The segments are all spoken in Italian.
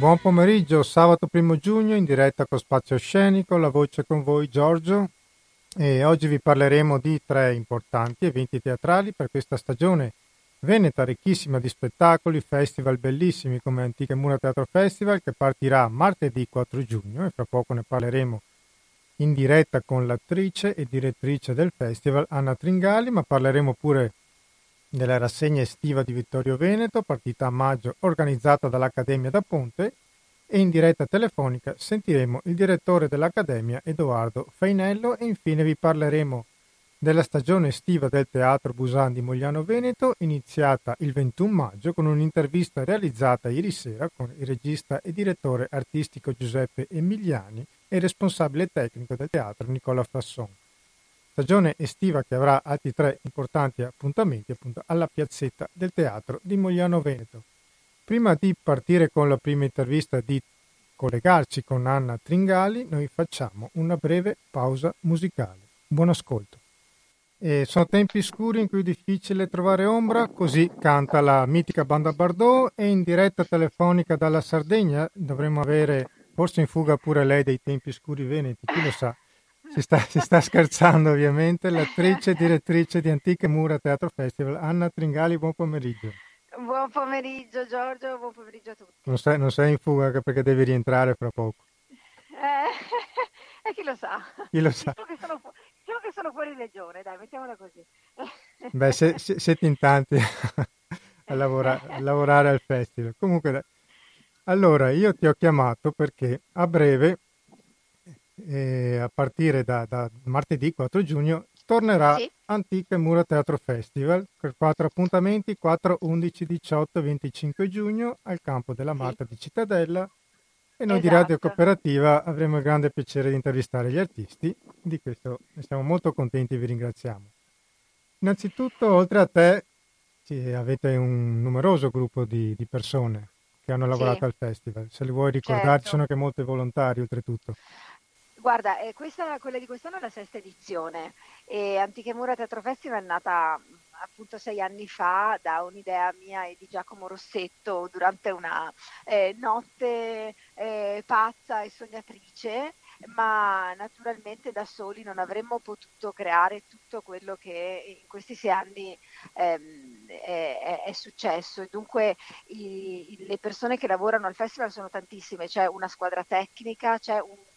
Buon pomeriggio, sabato primo giugno in diretta con Spazio Scenico, la voce con voi Giorgio. E oggi vi parleremo di tre importanti eventi teatrali per questa stagione veneta ricchissima di spettacoli, festival bellissimi come Antica Mura Teatro Festival che partirà martedì 4 giugno e fra poco ne parleremo in diretta con l'attrice e direttrice del festival Anna Tringali, ma parleremo pure della rassegna estiva di Vittorio Veneto, partita a maggio organizzata dall'Accademia da Ponte e in diretta telefonica sentiremo il direttore dell'Accademia Edoardo Fainello e infine vi parleremo della stagione estiva del Teatro Busan di Mogliano Veneto, iniziata il 21 maggio con un'intervista realizzata ieri sera con il regista e direttore artistico Giuseppe Emiliani e il responsabile tecnico del teatro Nicola Fasson stagione estiva che avrà altri tre importanti appuntamenti appunto alla piazzetta del teatro di Mogliano Veneto. Prima di partire con la prima intervista di collegarci con Anna Tringali, noi facciamo una breve pausa musicale. Buon ascolto. E sono tempi scuri in cui è difficile trovare ombra, così canta la mitica banda Bardot e in diretta telefonica dalla Sardegna dovremmo avere, forse in fuga pure lei dei tempi scuri veneti, chi lo sa. Si sta, si sta, scherzando ovviamente, l'attrice e direttrice di Antiche Mura Teatro Festival, Anna Tringali, buon pomeriggio. Buon pomeriggio Giorgio, buon pomeriggio a tutti. Non sei, non sei in fuga perché devi rientrare fra poco. Eh, e chi lo sa? Chi lo sa? Diciamo che, sono, diciamo che sono fuori regione, dai, mettiamola così. Beh, se, se, siete in tanti a, lavora, a lavorare al festival. Comunque, allora, io ti ho chiamato perché a breve eh, a partire da, da, martedì 4 giugno tornerà sì. Antiche Mura Teatro Festival per quattro appuntamenti 4, 11, 18 e 25 giugno al campo della Marta sì. di Cittadella e noi esatto. di Radio. Cooperativa avremo il grande piacere di intervistare gli artisti, di questo ne siamo molto contenti e vi ringraziamo. Innanzitutto, oltre a te, avete un numeroso gruppo di, di persone che hanno lavorato sì. al festival. Se li vuoi ricordare, certo. sono anche molti volontari oltretutto. Guarda, eh, questa, quella di quest'anno è la sesta edizione e Antiche Mura Teatro Festival è nata appunto sei anni fa da un'idea mia e di Giacomo Rossetto durante una eh, notte eh, pazza e sognatrice, ma naturalmente da soli non avremmo potuto creare tutto quello che in questi sei anni ehm, è, è, successo. E dunque i, le persone che lavorano al festival sono tantissime, c'è una squadra tecnica, c'è un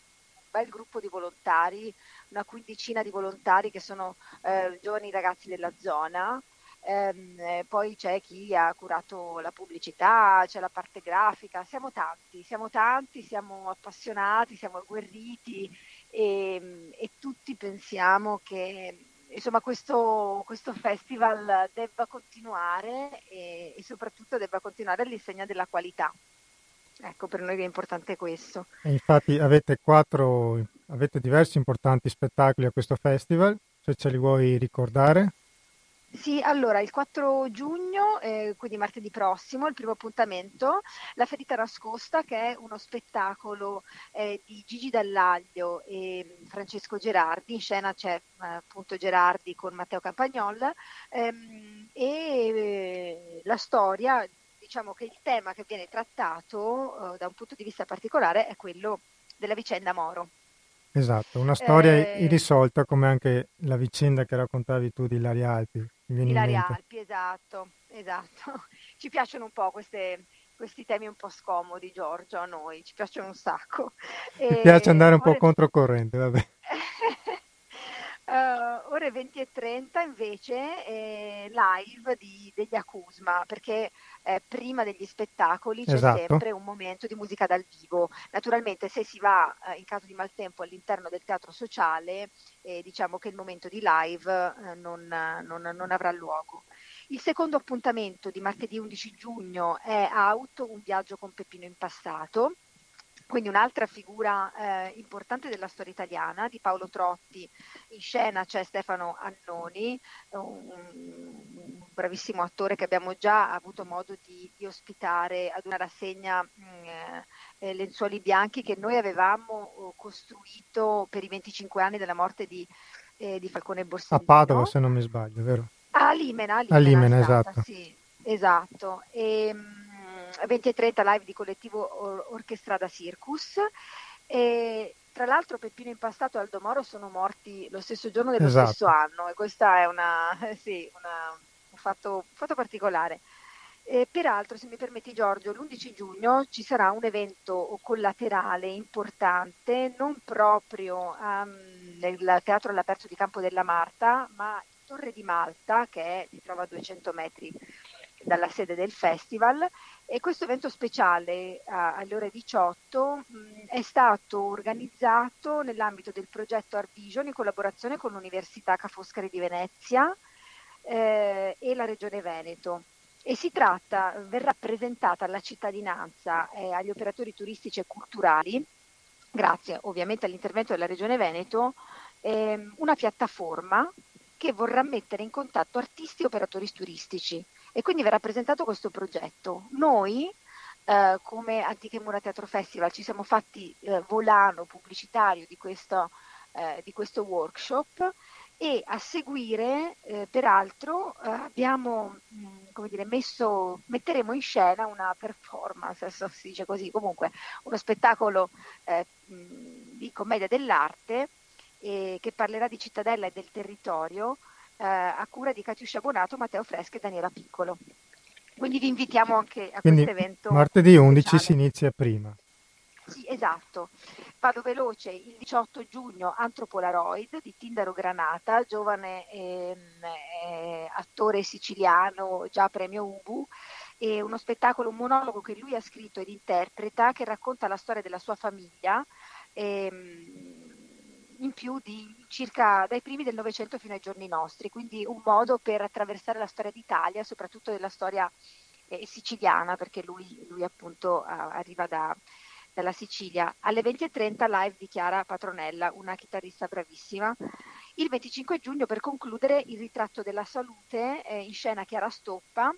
bel gruppo di volontari, una quindicina di volontari che sono eh, giovani ragazzi della zona. Ehm, eh, poi c'è chi ha curato la pubblicità, c'è la parte grafica, siamo tanti, siamo tanti, siamo appassionati, siamo agguerriti e, e tutti pensiamo che insomma, questo, questo, festival debba continuare e, e soprattutto debba continuare all'insegna della qualità. Ecco, per noi è importante questo. E infatti avete, quattro, avete diversi importanti spettacoli a questo festival, se ce li vuoi ricordare? Sì, allora il 4 giugno, eh, quindi martedì prossimo, il primo appuntamento, La ferita nascosta, che è uno spettacolo eh, di Gigi Dallaglio e Francesco Gerardi, in scena c'è eh, appunto Gerardi con Matteo Campagnol ehm, e eh, la storia diciamo che il tema che viene trattato eh, da un punto di vista particolare è quello della vicenda Moro. Esatto, una storia eh, irrisolta come anche la vicenda che raccontavi tu di Ilaria Alpi. Ilaria Alpi, esatto, esatto. Ci piacciono un po' queste, questi temi un po' scomodi, Giorgio, a noi, ci piacciono un sacco. Mi piace andare un po' controcorrente, vabbè. Uh, ore 20 e 30 invece eh, live di, degli Acusma perché eh, prima degli spettacoli c'è esatto. sempre un momento di musica dal vivo. Naturalmente se si va eh, in caso di maltempo all'interno del teatro sociale eh, diciamo che il momento di live eh, non, non, non avrà luogo. Il secondo appuntamento di martedì 11 giugno è Auto, un viaggio con Peppino in passato quindi un'altra figura eh, importante della storia italiana, di Paolo Trotti. In scena c'è Stefano Annoni, un, un bravissimo attore che abbiamo già avuto modo di, di ospitare ad una rassegna mh, mm, eh, Lenzuoli Bianchi che noi avevamo oh, costruito per i 25 anni della morte di, eh, di Falcone Borsellino. A Padova, se non mi sbaglio, vero? A Limena, a Limena, a Limena esatto. Sì, esatto. E, mh, 20 e 30 live di collettivo Or- Orchestrada Circus. E, tra l'altro Peppino Impastato e Aldo Moro sono morti lo stesso giorno dello esatto. stesso anno e questa è una, sì, una, un, fatto, un, fatto, particolare. E peraltro, se mi permetti Giorgio, l'11 giugno ci sarà un evento collaterale importante, non proprio um, nel Teatro all'Aperto di Campo della Marta, ma in Torre di Malta, che è, si trova a 200 metri dalla sede del festival e questo evento speciale alle ore 18 mh, è stato organizzato nell'ambito del progetto Art Vision in collaborazione con l'Università Ca' Foscari di Venezia eh, e la Regione Veneto. E si tratta, verrà presentata alla cittadinanza e eh, agli operatori turistici e culturali, grazie ovviamente all'intervento della Regione Veneto, eh, una piattaforma che vorrà mettere in contatto artisti e operatori turistici e quindi verrà presentato questo progetto. Noi eh, come Antiche Mura Teatro Festival ci siamo fatti eh, volano pubblicitario di questo, eh, di questo workshop e a seguire, eh, peraltro, eh, abbiamo mh, mm, dire, messo, metteremo in scena una performance, adesso si dice così, comunque uno spettacolo eh, mh, di commedia dell'arte che parlerà di cittadella e del territorio eh, a cura di Catiuscia Bonato, Matteo Fresca e Daniela Piccolo. Quindi vi invitiamo anche a questo evento. Martedì 11 speciale. si inizia prima. Sì, esatto. Vado veloce, il 18 giugno Antropolaroid di Tindaro Granata, giovane ehm, eh, attore siciliano, già premio Ubu, e uno spettacolo, un monologo che lui ha scritto ed interpreta che racconta la storia della sua famiglia. Ehm, in più di circa dai primi del Novecento fino ai giorni nostri, quindi un modo per attraversare la storia d'Italia, soprattutto della storia eh, siciliana, perché lui, lui appunto uh, arriva da, dalla Sicilia. Alle 20.30 live di Chiara Patronella, una chitarrista bravissima. Il 25 giugno, per concludere, il ritratto della salute eh, in scena Chiara Stoppa,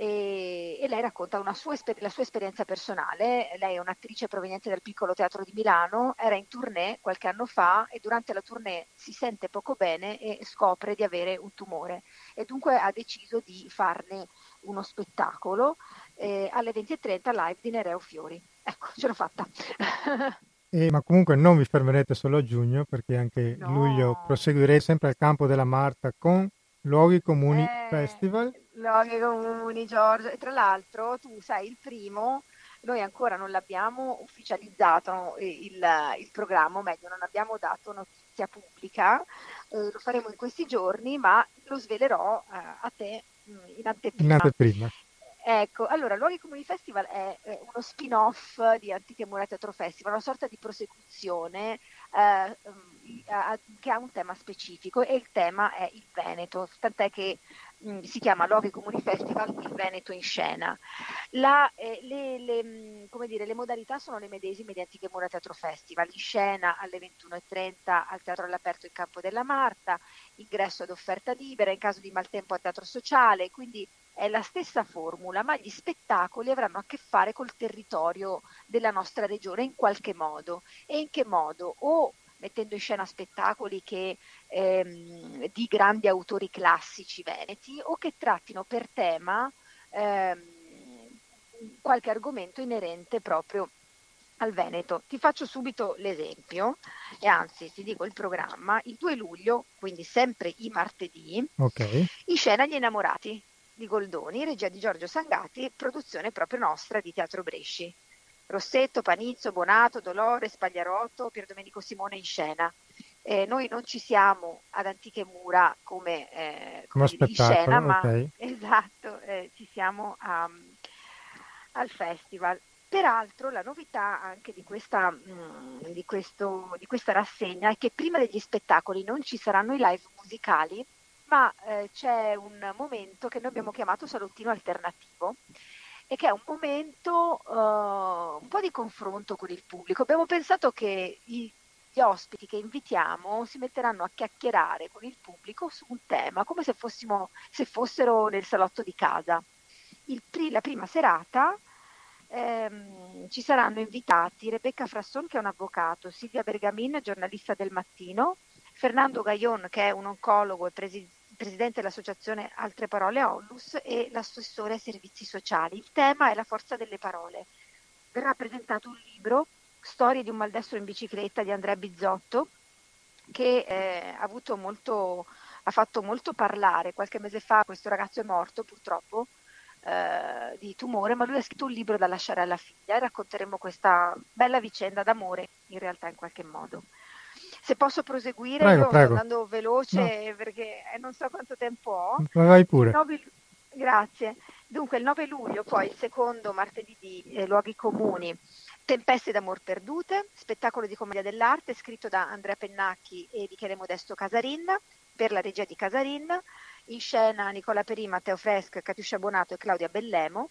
e, e lei racconta sua, la sua esperienza personale. Lei è un'attrice proveniente dal piccolo teatro di Milano, era in tournée qualche anno fa e durante la tournée si sente poco bene e scopre di avere un tumore e dunque ha deciso di farne uno spettacolo eh, alle 20.30 live di Nereo Fiori. Ecco, ce l'ho fatta. Eh, ma comunque non vi fermerete solo a giugno perché anche no. luglio proseguirei sempre al campo della Marta con Luoghi Comuni eh, Festival luoghi comuni, Giorgio. E tra l'altro tu sei il primo, noi ancora non l'abbiamo ufficializzato il, il programma, o meglio non abbiamo dato notizia pubblica, eh, lo faremo in questi giorni, ma lo svelerò eh, a te mm, in anteprima. In anteprima. Ecco, allora, Luoghi Comuni Festival è uno spin-off di Antiche Mura Teatro Festival, una sorta di prosecuzione eh, che ha un tema specifico e il tema è il Veneto, tant'è che Mm, si chiama Luoghi Comuni Festival Il Veneto in scena. La, eh, le, le, mm, dire, le, modalità sono le medesime di Antiche Mura Teatro Festival, in scena alle 21.30 al Teatro all'Aperto in Campo della Marta, ingresso ad offerta libera, in caso di maltempo al Teatro Sociale, quindi è la stessa formula, ma gli spettacoli avranno a che fare col territorio della nostra regione in qualche modo. E in che modo? O mettendo in scena spettacoli che, ehm, di grandi autori classici veneti o che trattino per tema ehm, qualche argomento inerente proprio al Veneto. Ti faccio subito l'esempio e anzi ti dico il programma. Il 2 luglio, quindi sempre i martedì, okay. in scena Gli innamorati di Goldoni, regia di Giorgio Sangati, produzione proprio nostra di Teatro Bresci. Rossetto, Panizzo, Bonato, Dolore, Spagliarotto, Pier Domenico Simone in scena. Eh, noi non ci siamo ad Antiche Mura come, eh, come in scena, ma esatto, eh, ci siamo a, al festival. Peraltro la novità anche di questa, mh, mm, di, questo, di questa, rassegna è che prima degli spettacoli non ci saranno i live musicali, ma eh, c'è un momento che noi abbiamo chiamato salottino alternativo e che è un momento uh, un po' di confronto con il pubblico. Abbiamo pensato che i, gli ospiti che invitiamo si metteranno a chiacchierare con il pubblico su un tema, come se, fossimo, se fossero nel salotto di casa. Il, la prima serata ehm, ci saranno invitati Rebecca Frasson, che è un avvocato, Silvia Bergamin, giornalista del mattino, Fernando Gaion, che è un oncologo e presidente presidente dell'associazione Altre Parole Onlus e l'assessore ai servizi sociali. Il tema è la forza delle parole. Verrà presentato un libro, Storie di un maldestro in bicicletta di Andrea Bizzotto, che eh, ha, molto, ha fatto molto parlare. Qualche mese fa questo ragazzo è morto purtroppo eh, di tumore, ma lui ha scritto un libro da lasciare alla figlia e racconteremo questa bella vicenda d'amore in realtà in qualche modo. Se posso proseguire, prego, io prego. sto andando veloce no. perché eh, non so quanto tempo ho. Vai pure. 9... Grazie. Dunque, il 9 luglio, poi il secondo martedì di eh, Luoghi Comuni, Tempeste d'amor perdute, spettacolo di commedia dell'arte scritto da Andrea Pennacchi e Michele Modesto Casarin per la regia di Casarin, in scena Nicola Perì, Matteo Fresc, Catiuscia Bonato e Claudia Bellemo,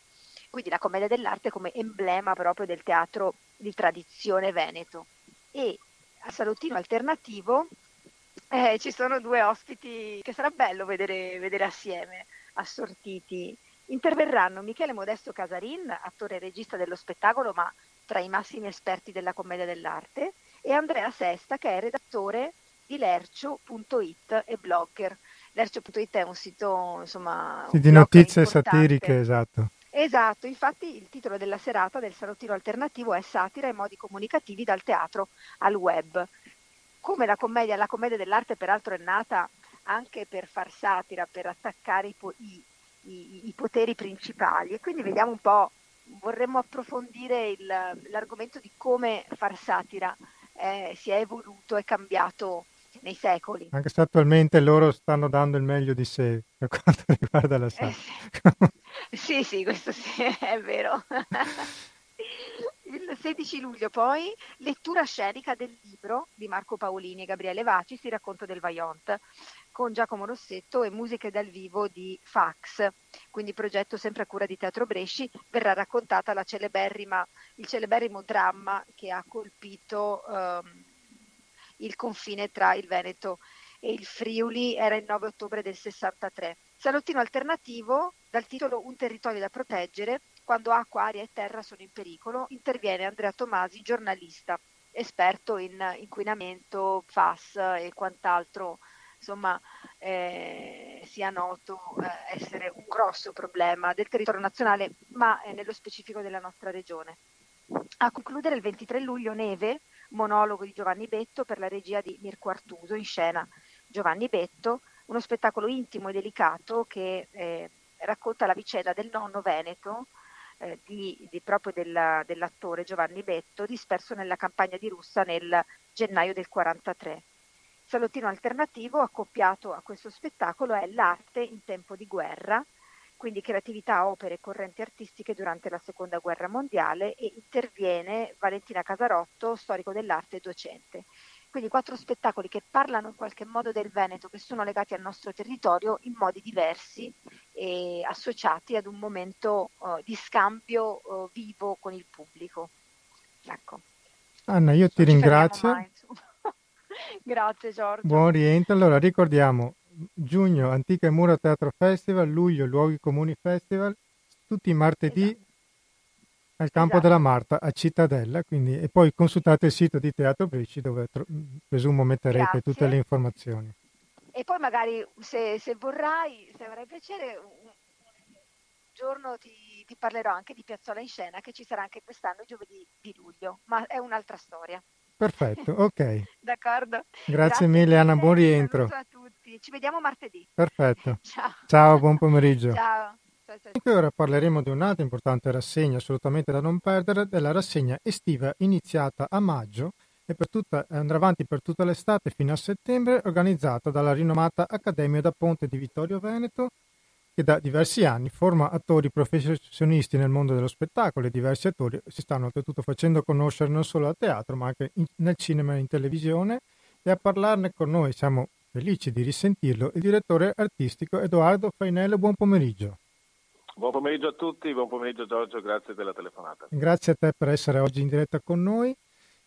quindi la commedia dell'arte come emblema proprio del teatro di tradizione veneto. E al salottino alternativo eh, ci sono due ospiti che sarà bello vedere, vedere assieme, assortiti. Interverranno Michele Modesto Casarin, attore e regista dello spettacolo, ma tra i massimi esperti della commedia dell'arte, e Andrea Sesta, che è redattore di Lercio.it e blogger. Lercio.it è un sito, insomma... Sì, di notizie satiriche, esatto. Esatto, infatti il titolo della serata del salottino alternativo è Satira e modi comunicativi dal teatro al web. Come la commedia, la commedia dell'arte peraltro è nata anche per far satira, per attaccare i, i, i, i poteri principali e quindi vediamo un po', vorremmo approfondire il, l'argomento di come far satira eh, si è evoluto e cambiato nei secoli. Anche se attualmente loro stanno dando il meglio di sé per quanto riguarda la satira. Eh, sì, sì, questo sì, è vero. Il 16 luglio poi lettura scenica del libro di Marco Paolini e Gabriele Vacis, Il racconto del Vaillant, con Giacomo Rossetto e musiche dal vivo di Fax, quindi progetto sempre a cura di Teatro Bresci, verrà raccontata il celeberrimo dramma che ha colpito um, il confine tra il Veneto e il Friuli era il 9 ottobre del 63. Salottino alternativo dal titolo Un territorio da proteggere, quando acqua, aria e terra sono in pericolo, interviene Andrea Tomasi, giornalista, esperto in inquinamento, FAS e quant'altro, insomma, eh, sia noto eh, essere un grosso problema del territorio nazionale, ma eh, nello specifico della nostra regione. A concludere il 23 luglio Neve, monologo di Giovanni Betto per la regia di Mirko Artuso, in scena Giovanni Betto, uno spettacolo intimo e delicato che eh, racconta la vicenda del nonno veneto, eh, di, di proprio della, dell'attore Giovanni Betto, disperso nella campagna di Russa nel gennaio del 1943. Salottino alternativo accoppiato a questo spettacolo è l'arte in tempo di guerra, quindi creatività, opere e correnti artistiche durante la seconda guerra mondiale e interviene Valentina Casarotto, storico dell'arte e docente. Quindi quattro spettacoli che parlano in qualche modo del Veneto, che sono legati al nostro territorio in modi diversi e associati ad un momento uh, di scambio uh, vivo con il pubblico. Ecco. Anna, io ti ringrazio. Mai, Grazie Giorgio. Buon rientro. Allora ricordiamo giugno Antica Mura Teatro Festival, luglio Luoghi Comuni Festival, tutti i martedì esatto. Al Campo esatto. della Marta a Cittadella, quindi, e poi consultate il sito di Teatro Bresci dove tro- presumo metterete Grazie. tutte le informazioni. E poi magari se, se vorrai, se avrai piacere, un, un giorno ti, ti, parlerò anche di Piazzola in Scena che ci sarà anche quest'anno giovedì di luglio, ma è un'altra storia. Perfetto, ok. D'accordo. Grazie, Grazie mille Anna, buon rientro. Ciao a tutti, ci vediamo martedì. Perfetto. Ciao. Ciao, buon pomeriggio. Ciao. Ciao, ora parleremo di un'altra importante rassegna, assolutamente da non perdere, della rassegna estiva iniziata a maggio e tutta, andrà avanti per tutta l'estate fino a settembre, organizzata dalla rinomata Accademia da Ponte di Vittorio Veneto che da diversi anni forma attori professionisti nel mondo dello spettacolo e diversi attori si stanno oltretutto facendo conoscere non solo al teatro ma anche in, nel cinema e in televisione e a parlarne con noi siamo felici di risentirlo il direttore artistico Edoardo Fainello. Buon pomeriggio. Buon pomeriggio a tutti, buon pomeriggio Giorgio, grazie della telefonata. Grazie a te per essere oggi in diretta con noi.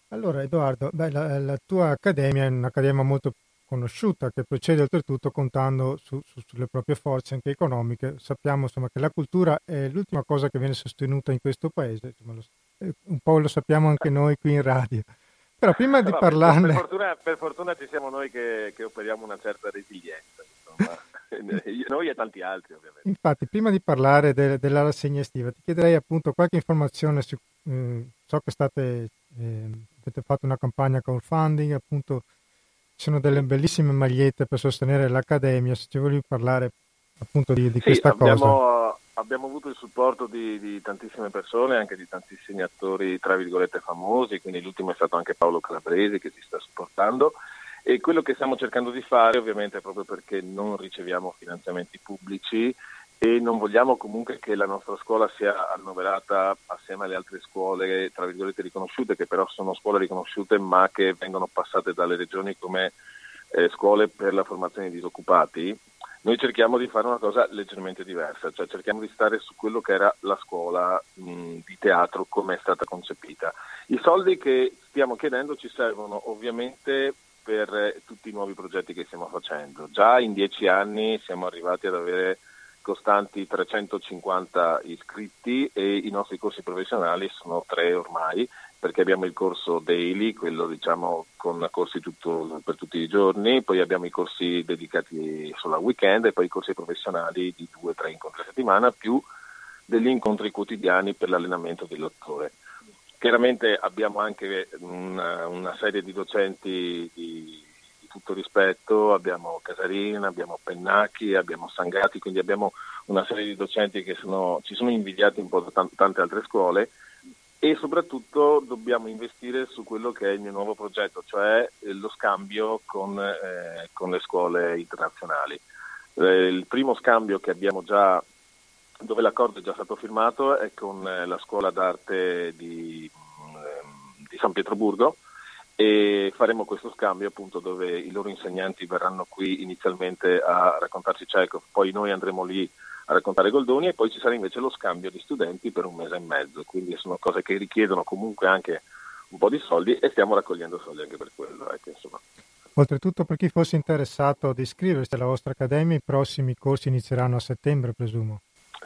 Allora Edoardo, beh, la, la, tua accademia è un'accademia molto conosciuta che procede oltretutto contando su, su, sulle proprie forze anche economiche. Sappiamo insomma, che la cultura è l'ultima cosa che viene sostenuta in questo paese, insomma, lo, eh, un po' lo sappiamo anche noi qui in radio. Però prima di no, parlarne... Per fortuna, per fortuna, ci siamo noi che, che, operiamo una certa resilienza. Noi e tanti altri ovviamente. Infatti, prima di parlare de- della rassegna estiva, ti chiederei appunto qualche informazione su, eh, so che state, eh, avete fatto una campagna crowdfunding, appunto ci sono delle bellissime magliette per sostenere l'accademia, se ci volevi parlare appunto di, di sì, questa abbiamo, cosa. Abbiamo avuto il supporto di, di, tantissime persone, anche di tantissimi attori, tra virgolette, famosi, quindi l'ultimo è stato anche Paolo Calabresi che ci sta supportando. E quello che stiamo cercando di fare, ovviamente, è proprio perché non riceviamo finanziamenti pubblici e non vogliamo comunque che la nostra scuola sia annoverata assieme alle altre scuole, tra virgolette, riconosciute, che però sono scuole riconosciute ma che vengono passate dalle regioni come eh, scuole per la formazione di disoccupati noi cerchiamo di fare una cosa leggermente diversa, cioè cerchiamo di stare su quello che era la scuola mh, di teatro come è stata concepita. I soldi che stiamo chiedendo ci servono ovviamente per eh, tutti i nuovi progetti che stiamo facendo. Già in dieci anni siamo arrivati ad avere costanti 350 iscritti e i nostri corsi professionali sono tre ormai perché abbiamo il corso daily, quello diciamo con corsi tutto, per tutti i giorni, poi abbiamo i corsi dedicati solo al weekend e poi i corsi professionali di due o tre incontri a settimana più degli incontri quotidiani per l'allenamento dell'attore. Chiaramente abbiamo anche una, una serie di docenti di, di, tutto rispetto, abbiamo Casarina, abbiamo Pennacchi, abbiamo Sangati, quindi abbiamo una serie di docenti che sono, ci sono invidiati un po' da t- tante altre scuole e soprattutto dobbiamo investire su quello che è il mio nuovo progetto, cioè eh, lo scambio con, eh, con le scuole internazionali. Eh, il primo scambio che abbiamo già, dove l'accordo è già stato firmato, è con eh, la scuola d'arte di, ehm, di San Pietroburgo e faremo questo scambio appunto dove i loro insegnanti verranno qui inizialmente a raccontarci Chekhov, poi noi andremo lì a raccontare Goldoni e poi ci sarà invece lo scambio di studenti per un mese e mezzo, quindi sono cose che richiedono comunque anche un po' di soldi e stiamo raccogliendo soldi anche per quello. Ecco, Oltretutto per chi fosse interessato ad iscriversi alla vostra accademia, i prossimi corsi inizieranno a settembre, presumo.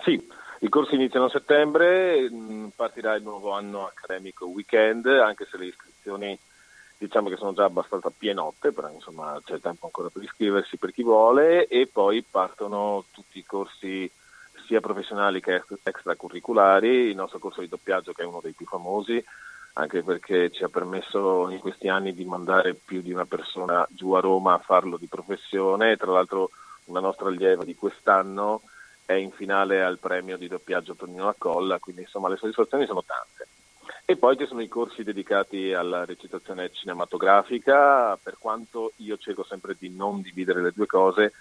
Sì, i corsi iniziano a settembre, mm, partirà il nuovo anno accademico weekend, anche se le iscrizioni diciamo che sono già abbastanza pienotte, però insomma c'è tempo ancora per iscriversi per chi vuole e poi partono tutti i corsi sia professionali che extracurriculari, il nostro corso di doppiaggio che è uno dei più famosi, anche perché ci ha permesso in questi anni di mandare più di una persona giù a Roma a farlo di professione, tra l'altro una nostra allieva di quest'anno è in finale al premio di doppiaggio Tonino Colla, quindi insomma le soddisfazioni sono tante. E poi ci sono i corsi dedicati alla recitazione cinematografica, per quanto io cerco sempre di non dividere le due cose,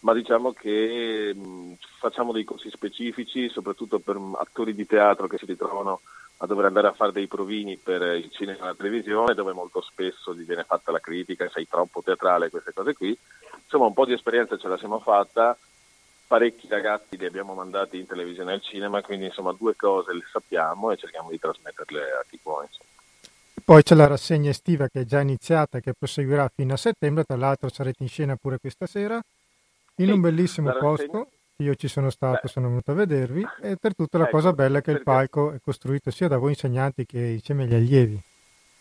ma diciamo che mh, facciamo dei corsi specifici, soprattutto per attori di teatro che si ritrovano a dover andare a fare dei provini per il cinema e la televisione, dove molto spesso gli viene fatta la critica, sei troppo teatrale, queste cose qui. Insomma, un po' di esperienza ce la siamo fatta parecchi ragazzi li abbiamo mandati in televisione e al cinema, quindi insomma due cose le sappiamo e cerchiamo di trasmetterle a chi può. Insomma. Poi c'è la rassegna estiva che è già iniziata e che proseguirà fino a settembre, tra l'altro sarete in scena pure questa sera, in sì, un bellissimo posto, io ci sono stato, Beh. sono venuto a vedervi, e per tutto la ecco, cosa bella è che perché... il palco è costruito sia da voi insegnanti che insieme agli allievi.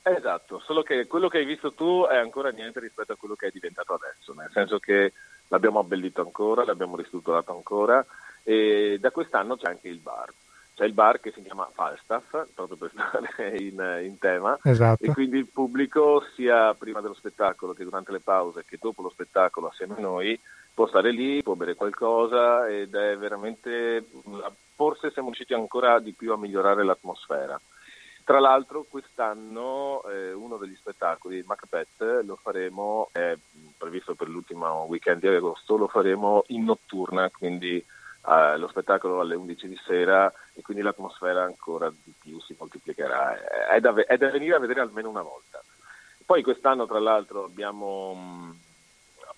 Esatto, solo che quello che hai visto tu è ancora niente rispetto a quello che è diventato adesso, nel senso che l'abbiamo abbellito ancora, l'abbiamo ristrutturato ancora e da quest'anno c'è anche il bar. C'è il bar che si chiama Falstaff, proprio per stare in, in tema, esatto. e quindi il pubblico sia prima dello spettacolo che durante le pause che dopo lo spettacolo assieme a noi può stare lì, può bere qualcosa ed è veramente, forse siamo riusciti ancora di più a migliorare l'atmosfera. Tra l'altro quest'anno eh, uno degli spettacoli, Macbeth, lo faremo, è previsto per l'ultimo weekend di agosto, lo faremo in notturna, quindi eh, lo spettacolo alle 11 di sera e quindi l'atmosfera ancora di più si moltiplicherà. È da, è da venire a vedere almeno una volta. Poi quest'anno tra l'altro abbiamo mh,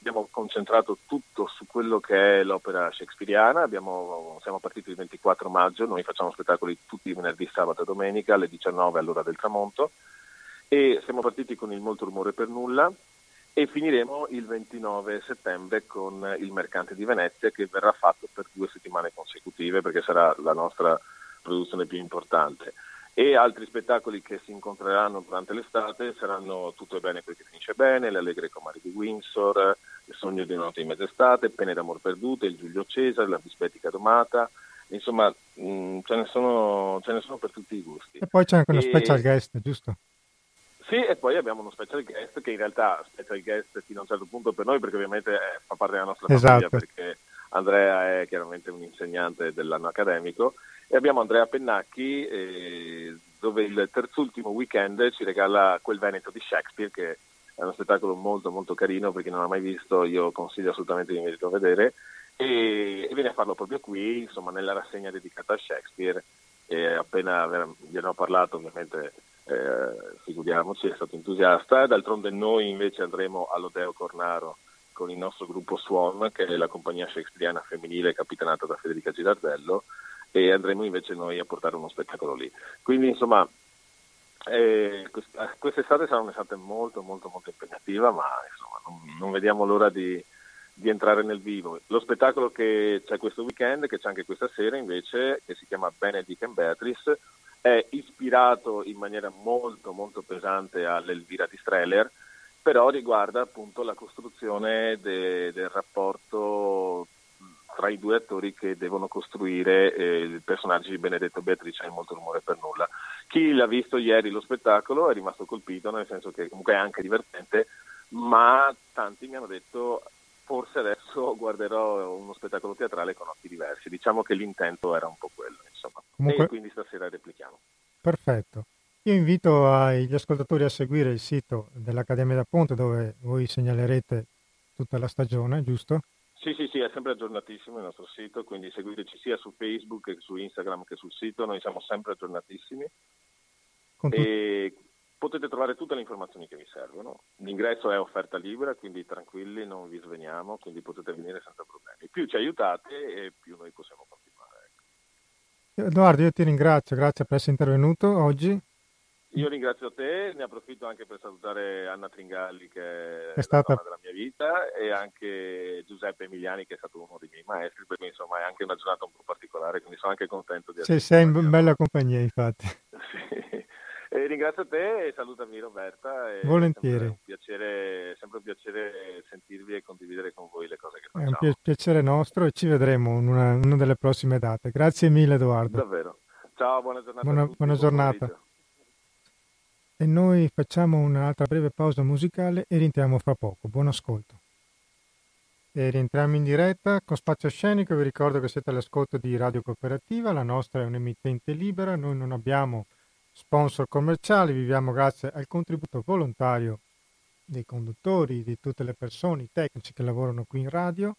abbiamo concentrato tutto su quello che è l'opera shakespeariana, abbiamo, siamo partiti il 24 maggio, noi facciamo spettacoli tutti i venerdì, sabato e domenica alle 19 all'ora del tramonto. E siamo partiti con il Molto rumore per nulla e finiremo il 29 settembre con il Mercante di Venezia che verrà fatto per due settimane consecutive perché sarà la nostra produzione più importante. E altri spettacoli che si incontreranno durante l'estate saranno Tutto è bene che finisce bene, Le Allegre Comari di Windsor, Il sogno di notte di mezz'estate, Pene d'amor perdute, il Giulio Cesare, la bisbetica domata, insomma mh, mm, ce, ne sono, ce, ne sono, per tutti i gusti. E poi c'è anche uno e... special guest, giusto? Sì, e poi abbiamo uno special guest che in realtà special guest fino a un certo punto per noi perché ovviamente eh, fa parte della nostra esatto. famiglia perché Andrea è chiaramente un insegnante dell'anno accademico e abbiamo Andrea Pennacchi eh, dove il terzultimo weekend ci regala quel Veneto di Shakespeare che è uno spettacolo molto molto carino perché non l'ha mai visto io consiglio assolutamente di venirlo a vedere. E, e, viene a farlo proprio qui insomma nella rassegna dedicata a Shakespeare. E appena gliene ho parlato ovviamente eh, figuriamoci è stato entusiasta. D'altronde noi invece andremo all'Odeo Cornaro con il nostro gruppo Swan, che è la compagnia shakespeariana femminile capitanata da Federica Girardello, e andremo invece noi a portare uno spettacolo lì. Quindi insomma, eh, quest'estate sarà un'estate molto molto molto impegnativa, ma insomma, non, non vediamo l'ora di, di, entrare nel vivo. Lo spettacolo che c'è questo weekend, che c'è anche questa sera invece, che si chiama Benedict and Beatrice, è ispirato in maniera molto molto pesante all'Elvira di Streller, però riguarda appunto la costruzione de, del rapporto tra i due attori che devono costruire eh, il personaggio di Benedetto Beatrice in molto rumore per nulla. Chi l'ha visto ieri lo spettacolo è rimasto colpito, nel senso che comunque è anche divertente, ma tanti mi hanno detto forse adesso guarderò uno spettacolo teatrale con occhi diversi. Diciamo che l'intento era un po' quello, insomma. Comunque... E quindi stasera replichiamo. Perfetto. Io invito gli ascoltatori a seguire il sito dell'Accademia da Ponte dove voi segnalerete tutta la stagione, giusto? Sì, sì, sì, è sempre aggiornatissimo il nostro sito, quindi seguiteci sia su Facebook che su Instagram che sul sito, noi siamo sempre aggiornatissimi Con e potete trovare tutte le informazioni che vi servono. L'ingresso è offerta libera, quindi tranquilli, non vi sveniamo, quindi potete venire senza problemi. Più ci aiutate e più noi possiamo continuare. Ecco. Edoardo, io ti ringrazio, grazie per essere intervenuto oggi. Io ringrazio te, ne approfitto anche per salutare Anna Tringalli che è, è stata della mia vita e anche Giuseppe Emiliani che è stato uno dei miei maestri, perché insomma è anche una giornata un po' particolare, quindi sono anche contento di essere. Sì, sei in bella compagnia infatti. sì. E ringrazio te e salutami Roberta. Volentieri. È un piacere, sempre un piacere sentirvi e condividere con voi le cose che facciamo. È un piacere nostro e ci vedremo in una, una delle prossime date. Grazie mille Edoardo. Davvero. Ciao, buona giornata. Buona, buona giornata e noi facciamo un'altra breve pausa musicale e rientriamo fra poco. Buon ascolto. E rientriamo in diretta con Spazio Scenico, vi ricordo che siete all'ascolto di Radio Cooperativa, la nostra è un'emittente libera, noi non abbiamo sponsor commerciali, viviamo grazie al contributo volontario dei conduttori, di tutte le persone, i tecnici che lavorano qui in radio.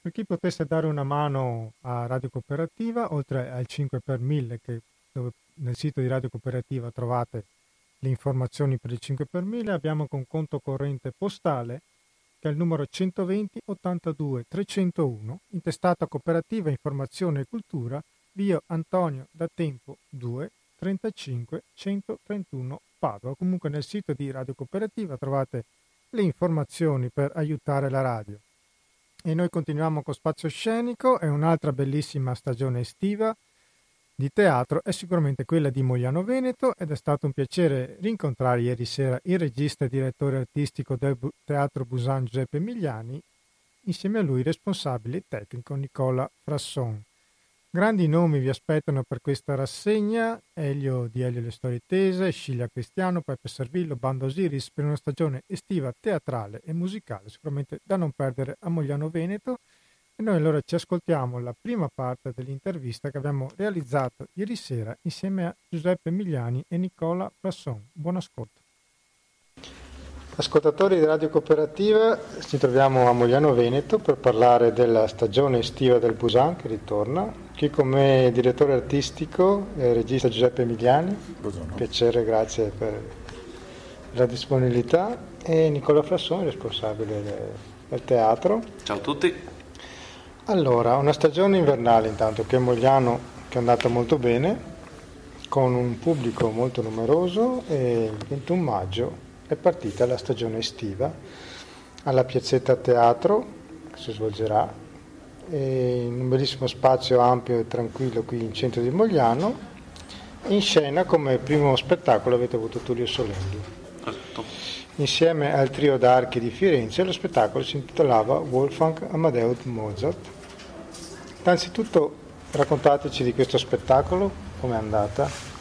Per chi potesse dare una mano a Radio Cooperativa, oltre al 5 per 1000 che dove nel sito di Radio Cooperativa trovate le informazioni per il 5 per 1000 abbiamo con conto corrente postale che è il numero 120 82 301 intestata cooperativa informazione e cultura via Antonio da Tempo 2 35 131 Padova. Comunque nel sito di Radio Cooperativa trovate le informazioni per aiutare la radio. E noi continuiamo con Spazio Scenico è un'altra bellissima stagione estiva di teatro è sicuramente quella di Mogliano Veneto ed è stato un piacere rincontrare ieri sera il regista e direttore artistico del Teatro Busan Giuseppe Migliani, insieme a lui il responsabile tecnico Nicola Frasson. Grandi nomi vi aspettano per questa rassegna, Elio di Elio Le Storie Tese, Sciglia Cristiano, Peppe Servillo, Bando Osiris per una stagione estiva teatrale e musicale, sicuramente da non perdere a Mogliano Veneto. E noi allora ci ascoltiamo la prima parte dell'intervista che abbiamo realizzato ieri sera insieme a Giuseppe Migliani e Nicola Brasson. Buon ascolto. Ascoltatori di Radio Cooperativa, ci troviamo a Mogliano Veneto per parlare della stagione estiva del Busan che ritorna. Qui con me direttore artistico e regista Giuseppe Migliani. Buongiorno. Piacere, grazie per la disponibilità. E Nicola Frasson, responsabile del teatro. Ciao a tutti. Allora, una stagione invernale intanto che è Mogliano che è andata molto bene, con un pubblico molto numeroso e il 21 maggio è partita la stagione estiva alla Piazzetta Teatro che si svolgerà in un bellissimo spazio ampio e tranquillo qui in centro di Mogliano. In scena come primo spettacolo avete avuto Tullio Solenghi. Esatto. Insieme al trio d'archi di Firenze lo spettacolo si intitolava Wolfgang Amadeus Mozart. Innanzitutto raccontateci di questo spettacolo, com'è andata?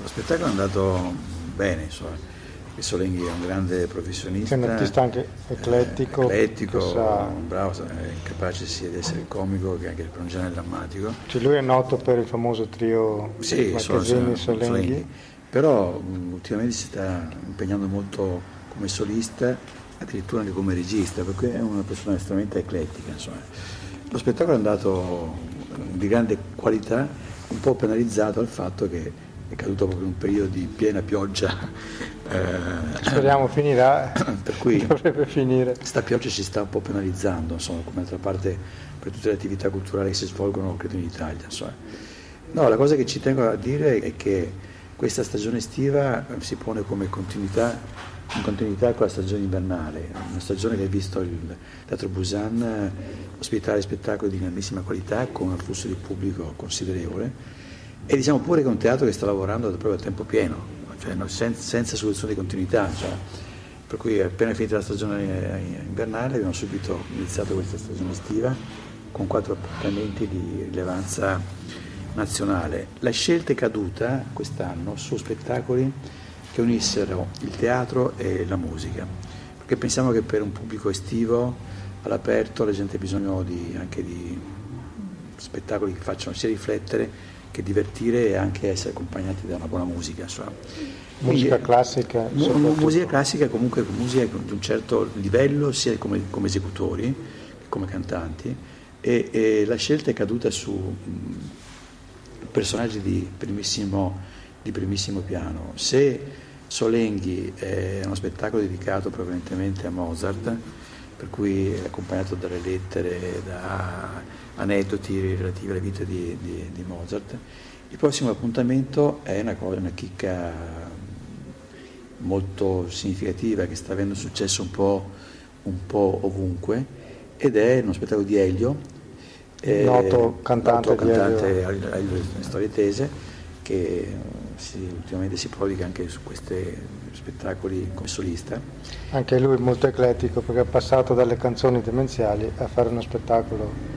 lo spettacolo è andato bene, insomma. Il Solenghi è un grande professionista. È un artista anche eclettico. Eh, eclettico, sa... bravo, è capace sia di essere comico che anche per un genere drammatico. Cioè lui è noto per il famoso trio sì, Marchesini Solenghi. Solenghi. Però ultimamente si sta impegnando molto come solista, addirittura anche come regista, perché è una persona estremamente eclettica. Insomma. Lo spettacolo è andato di grande qualità, un po' penalizzato dal fatto che è caduto proprio in un periodo di piena pioggia. Eh, Speriamo finirà, per cui dovrebbe finire. Questa pioggia ci sta un po' penalizzando, insomma, come d'altra parte per tutte le attività culturali che si svolgono, credo in Italia. Insomma. No, la cosa che ci tengo a dire è che questa stagione estiva si pone come continuità, in continuità con la stagione invernale, una stagione che ha visto il Teatro Busan ospitare spettacoli di grandissima qualità con un flusso di pubblico considerevole e diciamo pure che è un teatro che sta lavorando proprio a tempo pieno, cioè, senza, senza, soluzione di continuità. Cioè, per cui appena finita la stagione invernale abbiamo subito iniziato questa stagione estiva con quattro appuntamenti di rilevanza nazionale. La scelta è caduta quest'anno su spettacoli che unissero il teatro e la musica, perché pensiamo che per un pubblico estivo all'aperto la gente ha bisogno di, anche di spettacoli che facciano sia riflettere che divertire e anche essere accompagnati da una buona musica. Insomma. Musica classica? Mu- musica classica comunque musica di un certo livello sia come, come esecutori che come cantanti e, e, la scelta è caduta su mh, personaggi di primissimo, di primissimo piano. Se Solenghi è uno spettacolo dedicato prevalentemente a Mozart, per cui è accompagnato dalle lettere, da aneddoti relativi alla vita di, di, di Mozart. Il prossimo appuntamento è una, cosa, una chicca molto significativa che sta avendo successo un po', un po ovunque ed è uno spettacolo di Elio, eh, noto cantante, noto cantante Elio. Elio Storie Tese che si, ultimamente si prodiga anche su questi spettacoli come solista. Anche lui molto eclettico perché è passato dalle canzoni demenziali a fare uno spettacolo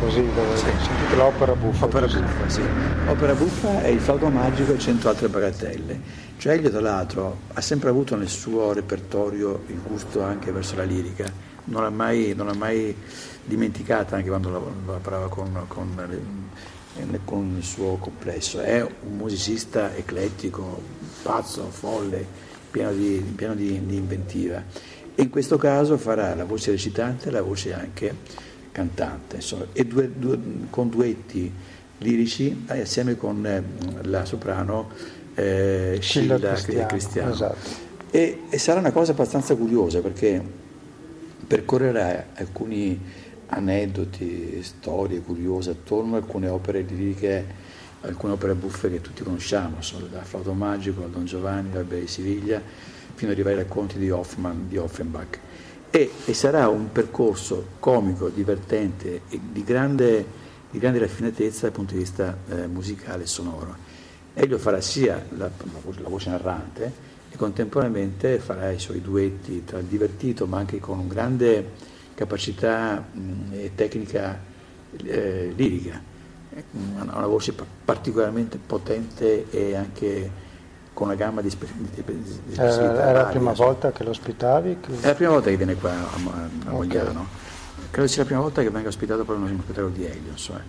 così dove sì. sentite l'opera buffa. Opera buffa, sì. Opera buffa è il flauto magico e cento altre bagatelle. Cioè egli tra l'altro ha sempre avuto nel suo repertorio il gusto anche verso la lirica, non l'ha mai, non l'ha mai dimenticata anche quando lavorava con, con, con, il suo complesso. È un musicista eclettico, pazzo, folle, pieno di, pieno di, di inventiva. E in questo caso farà la voce recitante e la voce anche cantante, insomma, e due, due, con duetti lirici eh, assieme con eh, la soprano eh, Scilla Cristiano. Cristiano. Esatto. E, e, sarà una cosa abbastanza curiosa perché percorrerà alcuni aneddoti, storie curiose attorno a alcune opere liriche, alcune opere buffe che tutti conosciamo, da Flauto Magico, al Don Giovanni, dal Bella di Siviglia, fino ad arrivare ai racconti di Hoffmann, di Offenbach e, e sarà un percorso comico, divertente e di grande, di grande raffinatezza dal punto di vista eh, musicale e sonoro. Elio farà sia la, la, voce narrante e contemporaneamente farà i suoi duetti tra il divertito ma anche con una grande capacità mh, e tecnica eh, lirica, una, una voce particolarmente potente e anche con una gamma di, spe- di, di, eh, Era la prima volta che lo ospitavi? Che... È la prima volta che viene qua a, a, a Mogliano. Okay. Credo sia la prima volta che venga ospitato per uno spettacolo di Elio. Insomma.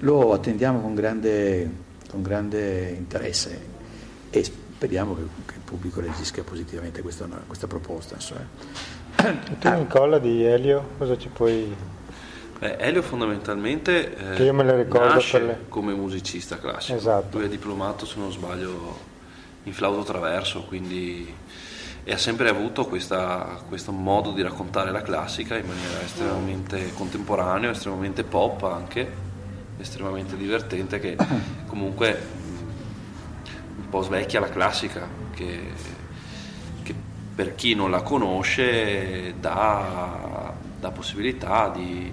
Lo attendiamo con grande, con grande interesse e speriamo che, che, il pubblico reagisca positivamente a questa, questa proposta. Insomma. E tu Nicola di Elio, cosa ci puoi Beh, Elio fondamentalmente eh, io me le ricordo le... come musicista classico. Esatto. Lui è diplomato, se non sbaglio, in flauto traverso, quindi e ha sempre avuto questa, questo modo di raccontare la classica in maniera estremamente contemporanea, estremamente pop anche, estremamente divertente che comunque un po' svecchia la classica, che, che per chi non la conosce dà, dà possibilità di,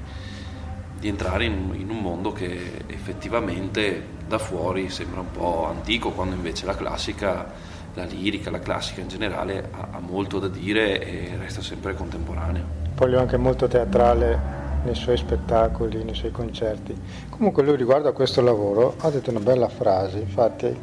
di entrare in, in un mondo che effettivamente da fuori sembra un po' antico, quando invece la classica la lirica, la classica in generale ha, ha molto da dire e resta sempre contemporaneo. Poi lui è anche molto teatrale nei suoi spettacoli, nei suoi concerti. Comunque lui riguardo a questo lavoro ha detto una bella frase, infatti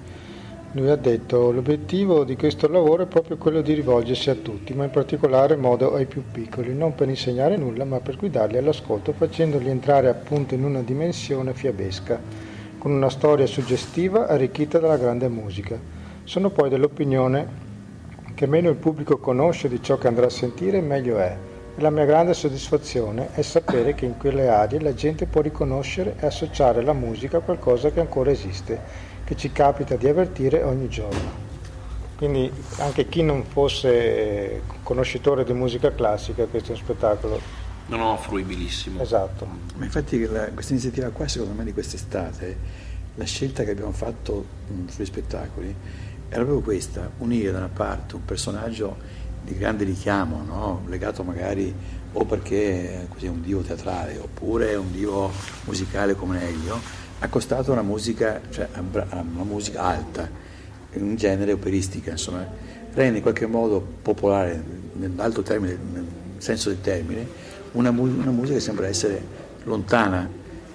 lui ha detto l'obiettivo di questo lavoro è proprio quello di rivolgersi a tutti, ma in particolare modo ai più piccoli, non per insegnare nulla, ma per guidarli all'ascolto, facendoli entrare appunto in una dimensione fiabesca, con una storia suggestiva arricchita dalla grande musica. Sono poi dell'opinione che meno il pubblico conosce di ciò che andrà a sentire, meglio è. E la mia grande soddisfazione è sapere che in quelle aree la gente può riconoscere e associare la musica a qualcosa che ancora esiste che ci capita di avvertire ogni giorno. Quindi anche chi non fosse conoscitore di musica classica, questo è un spettacolo. No, no, fruibilissimo. Esatto. Ma infatti la, questa iniziativa qua, secondo me, di quest'estate, la scelta che abbiamo fatto mh, sugli spettacoli era proprio questa, unire da una parte un personaggio di grande richiamo, no? legato magari o perché è un dio teatrale oppure è un dio musicale come Elio, accostato a una musica, cioè a una musica alta, un genere operistica, insomma, rende in qualche modo popolare, nell'alto termine, nel senso del termine, una, una musica che sembra essere lontana,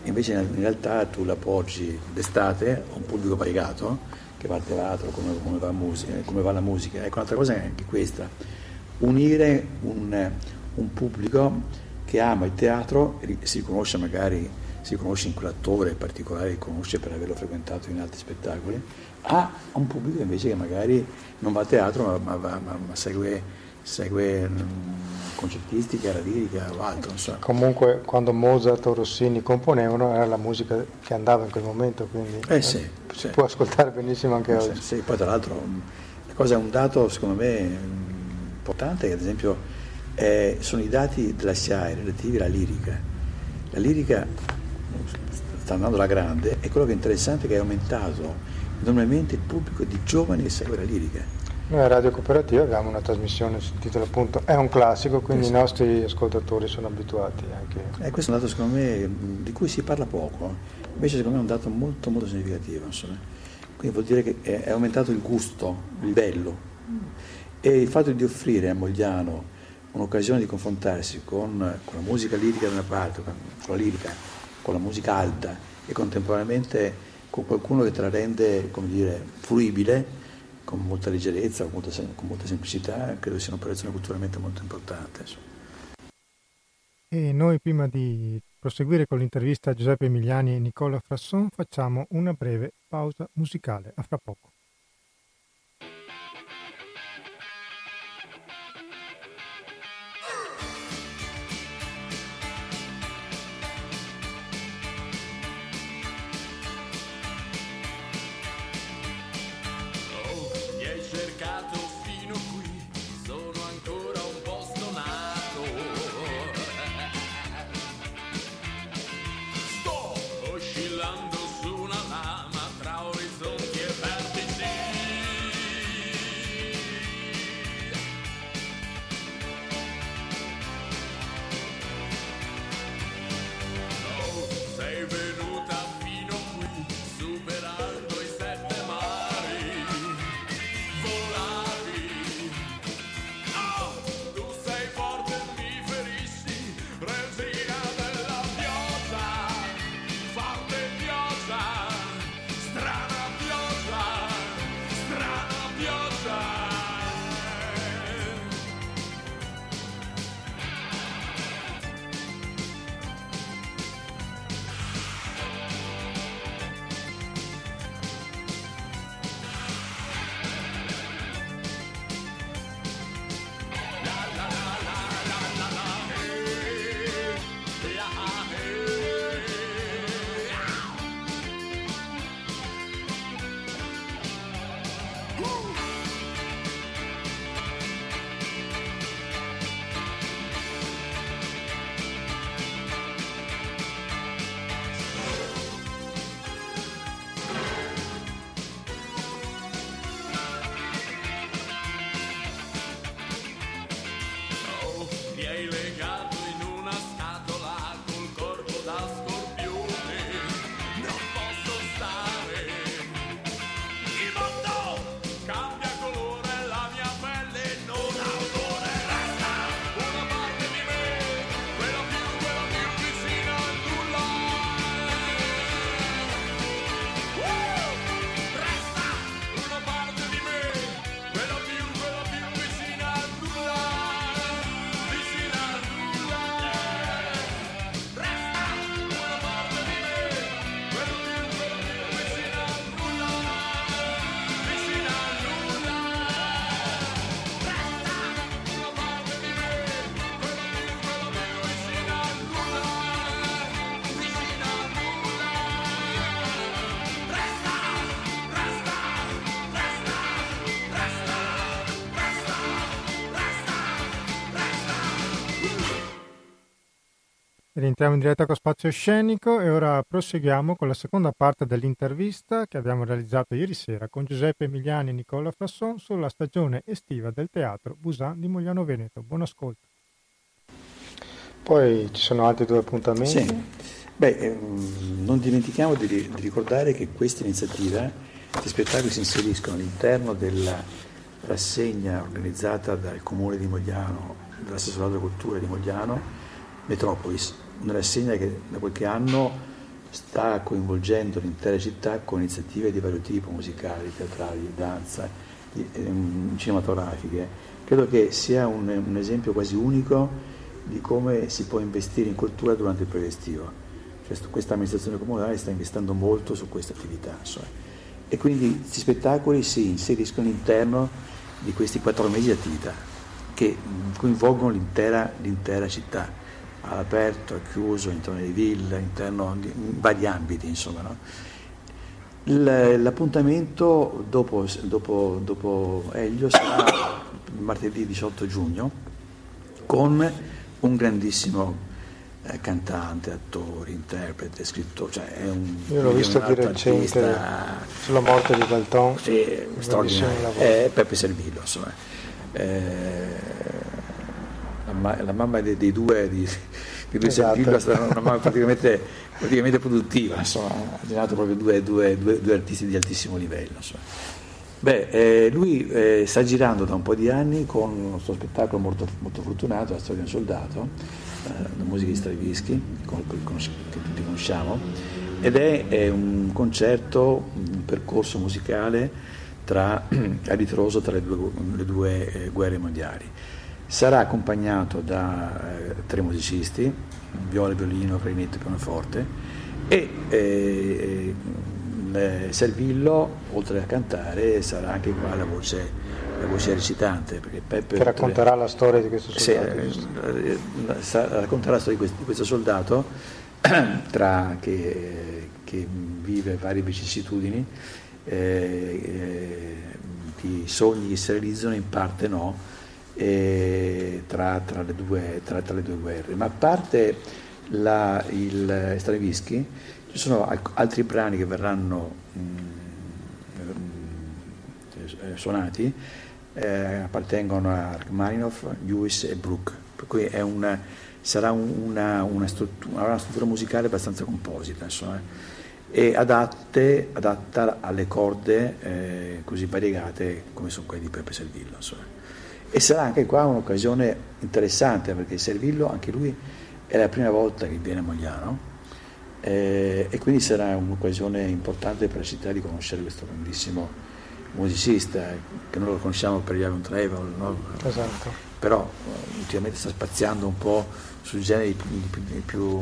invece in realtà tu la poggi d'estate a un pubblico variegato che va al teatro, come, come, va, musica, come va, la musica. Ecco, un'altra cosa è anche questa, unire un, un pubblico che ama il teatro si riconosce magari si conosce in quell'attore particolare che conosce per averlo frequentato in altri spettacoli, a un pubblico invece che magari non va a teatro ma, ma, ma, ma segue, segue mm, concertistica, la lirica o altro. Insomma. Comunque quando Mozart o Rossini componevano era la musica che andava in quel momento, quindi eh sì, eh, si sì. può ascoltare benissimo anche sì, oggi. Sì, poi tra l'altro mm, la cosa è un dato secondo me mm, importante che ad esempio eh, sono i dati della SIAE relativi alla lirica. La lirica sta andando alla grande e quello che è interessante è che è aumentato enormemente il pubblico di giovani che segue la lirica. Noi a Radio Cooperativa abbiamo una trasmissione sul titolo appunto È un classico, quindi esatto. i nostri ascoltatori sono abituati anche. E eh, questo è un dato secondo me di cui si parla poco, invece secondo me è un dato molto molto significativo. Insomma. Quindi vuol dire che è aumentato il gusto, il livello e il fatto di offrire a Mogliano un'occasione di confrontarsi con, con la musica lirica da una parte, con la lirica con la musica alta e contemporaneamente con qualcuno che te la rende, come dire, fruibile, con molta leggerezza, con molta, con molta semplicità, credo sia un'operazione culturalmente molto importante. E noi prima di proseguire con l'intervista a Giuseppe Emiliani e Nicola Frasson facciamo una breve pausa musicale. A fra poco. Rientriamo in diretta con Spazio Scenico e ora proseguiamo con la seconda parte dell'intervista che abbiamo realizzato ieri sera con Giuseppe Emiliani e Nicola Frasson sulla stagione estiva del teatro Busan di Mogliano Veneto. Buon ascolto. Poi ci sono altri due appuntamenti. Sì. Beh, ehm, non dimentichiamo di, di, ricordare che questa iniziativa, questi spettacoli si inseriscono all'interno della rassegna organizzata dal Comune di Mogliano, dall'assessorato della cultura di Mogliano, Metropolis, una rassegna che da qualche anno sta coinvolgendo l'intera città con iniziative di vario tipo, musicali, teatrali, danza, ehm, cinematografiche. Credo che sia un, un, esempio quasi unico di come si può investire in cultura durante il periodo estivo. Cioè, questa amministrazione comunale sta investendo molto su queste attività. Insomma. E quindi questi spettacoli si inseriscono all'interno di questi quattro mesi di attività che coinvolgono l'intera, l'intera città all'aperto, al chiuso, interno di villa, interno di, in vari ambiti, insomma. No? L'appuntamento dopo, dopo, dopo Elio sarà martedì 18 giugno con un grandissimo eh, cantante, attore, interprete, scrittore, cioè è un Io l'ho visto di recente artista, sulla morte di Dalton, sì, straordinario, è Peppe Servillo, insomma. Eh, la, la mamma dei, dei due di, di Luis esatto. Silva sarà una mamma praticamente, praticamente, produttiva, insomma, ha generato proprio due, due, due, due artisti di altissimo livello. Beh, eh, lui eh, sta girando da un po' di anni con uno suo spettacolo molto, molto fortunato, La storia di un soldato, eh, la musica di Stravinsky, che tutti conosciamo, ed è, è un concerto, un percorso musicale tra, a ritroso tra le due, le due eh, guerre mondiali. Sarà accompagnato da eh, tre musicisti, viola, violino, clarinetto e pianoforte, e eh, eh, Servillo, oltre a cantare, sarà anche qua la voce, la voce recitante. Peppe, che racconterà tre, la storia di questo soldato. Sì, eh, racconterà la storia di questo, di questo soldato tra, che, che, vive varie vicissitudini, eh, eh, di sogni che si realizzano, in parte no eh, tra, tra, le due, tra, tra, le due, guerre. Ma a parte la, il Stravinsky, ci sono altri brani che verranno mh, mm, eh, suonati, eh, appartengono a Rachmaninoff, Lewis e Brook, per cui una, sarà una, una, struttura, una, struttura, musicale abbastanza composita insomma, e adatte, adatta alle corde eh, così variegate come sono quelle di Peppe Servillo. Insomma. E sarà anche qua un'occasione interessante perché Servillo, anche lui, è la prima volta che viene a Mogliano eh, e quindi sarà un'occasione importante per la città di conoscere questo grandissimo musicista che noi lo conosciamo per gli Avon Travel, no? esatto. però uh, ultimamente sta spaziando un po' sui generi più, più, più,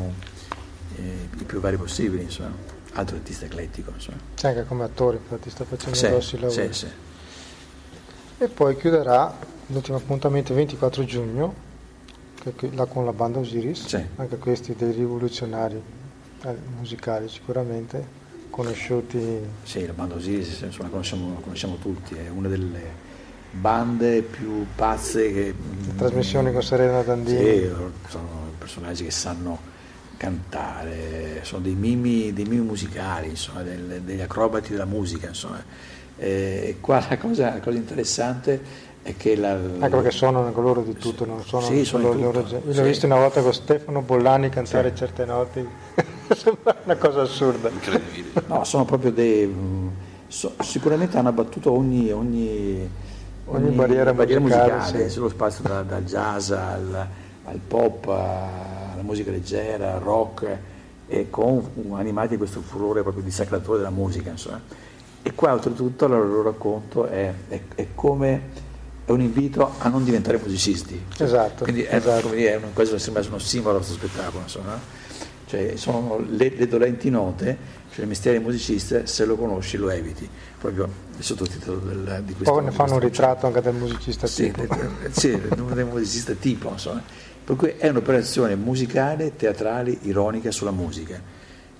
eh, i più vari possibili, insomma. altro artista eclettico. Insomma. C'è anche come attore, infatti sta facendo sì, grossi lavori. Sì, sì. E poi chiuderà l'ultimo appuntamento è 24 giugno, là con la banda Osiris, sì. anche questi dei rivoluzionari eh, musicali sicuramente, conosciuti. Sì, la banda Osiris insomma, conosciamo, conosciamo tutti, è una delle bande più pazze che... Le trasmissioni con Serena Dandini. Sì, sono personaggi che sanno cantare, sono dei mimi, dei mimi musicali, insomma, degli acrobati della musica. Insomma. E qua la cosa, la cosa interessante è che la, ecco che suonano coloro di tutto, non sono sì, sono loro, loro, Io sì. l'ho visto una volta con Stefano Bollani cantare sì. certe note, sembra una cosa assurda. Incredibile. No, sono proprio dei... So, sicuramente hanno abbattuto ogni, ogni, ogni, ogni barriera, barriera musicale, musicale sì. sullo spazio da, dal jazz al, al, pop, alla musica leggera, al rock, e con animati di questo furore proprio dissacratore della musica. Insomma. E qua oltretutto il loro racconto è, è, è come è un invito a non diventare musicisti. Esatto. Quindi è, esatto. Dire, è un, questo sembra uno simbolo questo spettacolo, insomma. Cioè, sono le, le, dolenti note, cioè il mestiere musicista, se lo conosci lo eviti, proprio il sottotitolo del, di questo. Poi ne fanno un ritratto anche del musicista sì, tipo. sì, del musicista tipo, insomma. Per cui è un'operazione musicale, teatrale, ironica sulla musica.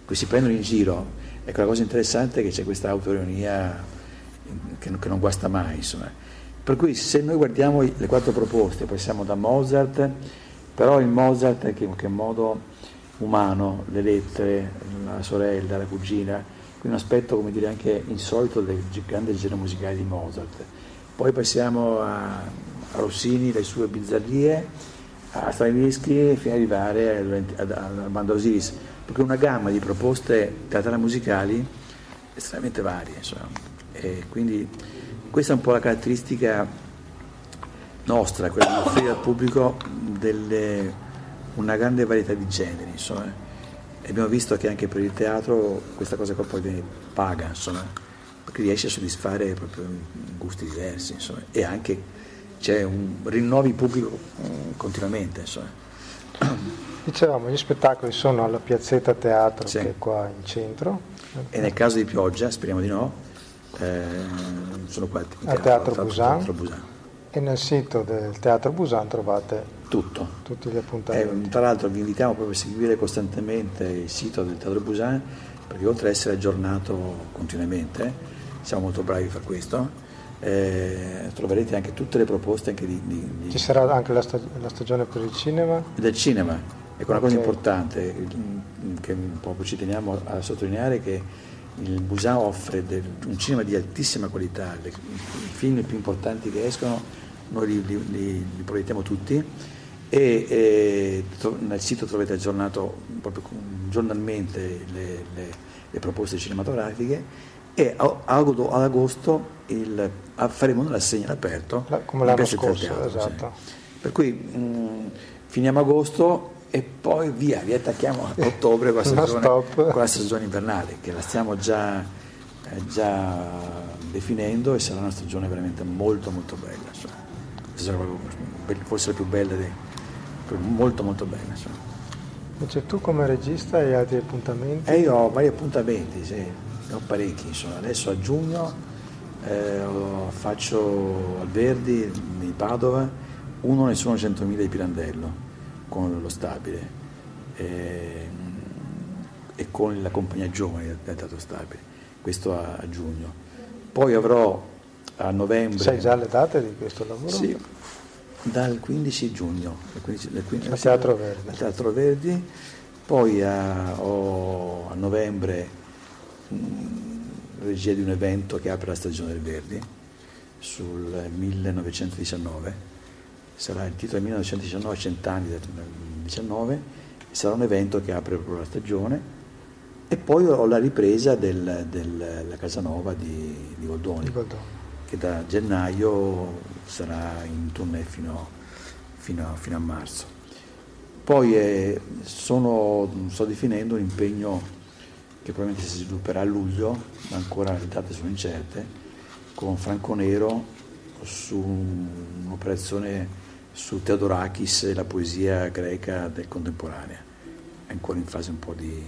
Qui si prendono in giro. Ecco, la cosa interessante è che c'è questa autoironia che, che non guasta mai, insomma per cui se noi guardiamo le quattro proposte, passiamo da Mozart, però il Mozart che in qualche modo umano, le lettere, la sorella, la cugina, quindi un aspetto come dire anche insolito del grande genere musicale di Mozart. Poi passiamo a, a Rossini, le sue bizzarrie, a Stravinsky fino ad arrivare al Bando Osiris, perché una gamma di proposte teatrali musicali estremamente varie. Insomma. E quindi questa è un po' la caratteristica nostra, quella di offrire al pubblico delle, una grande varietà di generi. Insomma. E abbiamo visto che anche per il teatro questa cosa qua poi viene paga, insomma, perché riesce a soddisfare proprio gusti diversi insomma. e anche c'è un rinnovi pubblico mm, continuamente. Insomma. Dicevamo, gli spettacoli sono alla Piazzetta Teatro sì. che è qua in centro. E nel caso di pioggia, speriamo di no, eh, sono qua al teatro, teatro, Busan. teatro, Busan. E nel sito del Teatro Busan trovate tutto. tutti gli appuntamenti. Eh, tra l'altro vi invitiamo proprio a seguire costantemente il sito del Teatro Busan perché oltre ad essere aggiornato continuamente, siamo molto bravi a fare questo, eh, troverete anche tutte le proposte anche di, di, di... Ci sarà anche la, stag- la, stagione per il cinema? Del cinema, ecco una okay. cosa importante che proprio ci teniamo a sottolineare che il Busan offre del, un cinema di altissima qualità, le, i film più importanti che escono noi li, li, li, li proiettiamo tutti e, e tro, nel sito trovate aggiornato proprio giornalmente le, le, le proposte cinematografiche e ad agosto il, faremo una rassegna all'aperto La, come l'anno scorso teatro, esatto. sì. per cui mh, finiamo agosto e poi via, riattacchiamo a ottobre con la, stagione, con la stagione invernale che la stiamo già, eh, già, definendo e sarà una stagione veramente molto molto bella insomma. forse la più bella di, molto molto bella insomma. invece tu come regista hai altri appuntamenti? Eh, io ho vari appuntamenti sì ne ho parecchi, insomma. adesso a giugno eh, faccio al Verdi di Padova, uno ne sono 100.000 di Pirandello con lo stabile eh, e con la compagnia giovane del Teatro Stabile, questo a, a, giugno. Poi avrò a novembre... Sai già le date di questo lavoro? Sì, dal 15 giugno. Dal 15, dal 15, al Teatro Verdi. Al Teatro Verdi. Poi a, ho, a novembre regia di un evento che apre la stagione del Verdi sul 1919, sarà il titolo del 1919, cent'anni del 19, sarà un evento che apre proprio la stagione e poi ho la ripresa della del, Casanova di, di, Goldoni, di, Goldoni, che da gennaio sarà in tournée fino, fino, fino a marzo. Poi eh, sono, sto definendo un impegno che probabilmente si svilupperà a luglio, ma ancora le date sono incerte, con Franco Nero su un'operazione su Theodorakis e la poesia greca del contemporanea. È ancora in fase un po' di,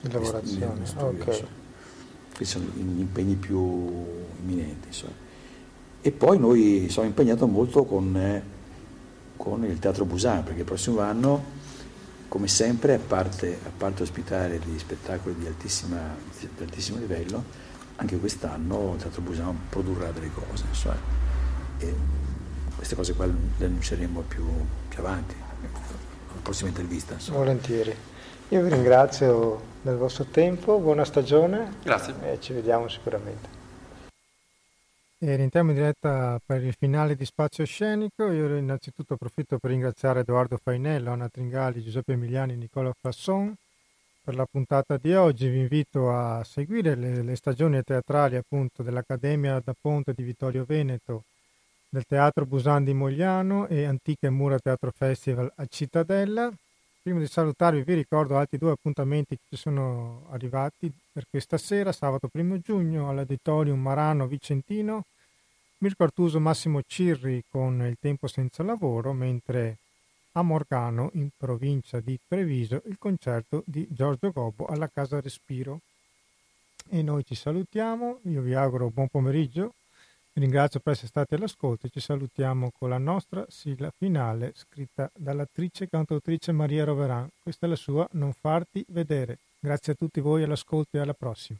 di lavorazione. Di studio, okay. Questi sono gli impegni più imminenti. So. E poi noi siamo impegnati molto con, con il Teatro Busan, perché il prossimo anno come sempre, a parte, a parte ospitare degli spettacoli di, di, altissimo livello, anche quest'anno il Teatro Busano produrrà delle cose. Insomma, e queste cose qua le annunceremo più, più avanti, alla prossima intervista. Insomma. Volentieri. Io vi ringrazio del vostro tempo, buona stagione. Grazie. E ci vediamo sicuramente. E rientriamo in diretta per il finale di Spazio Scenico. Io innanzitutto approfitto per ringraziare Edoardo Fainello, Anna Tringali, Giuseppe Emiliani e Nicola Fasson per la puntata di oggi. Vi invito a seguire le, le stagioni teatrali appunto dell'Accademia da Ponte di Vittorio Veneto, del Teatro Busan di Mogliano e Antiche Mura Teatro Festival a Cittadella. Prima di salutarvi vi ricordo altri due appuntamenti che ci sono arrivati per questa sera, sabato 1 giugno all'Auditorium Marano Vicentino, Mirko Artuso Massimo Cirri con Il tempo senza lavoro, mentre a Morgano, in provincia di Treviso, il concerto di Giorgio Gobbo alla Casa Respiro. E noi ci salutiamo, io vi auguro buon pomeriggio vi ringrazio per essere stati all'ascolto e ci salutiamo con la nostra sigla finale scritta dall'attrice e cantautrice Maria Roveran. Questa è la sua Non farti vedere. Grazie a tutti voi all'ascolto e alla prossima.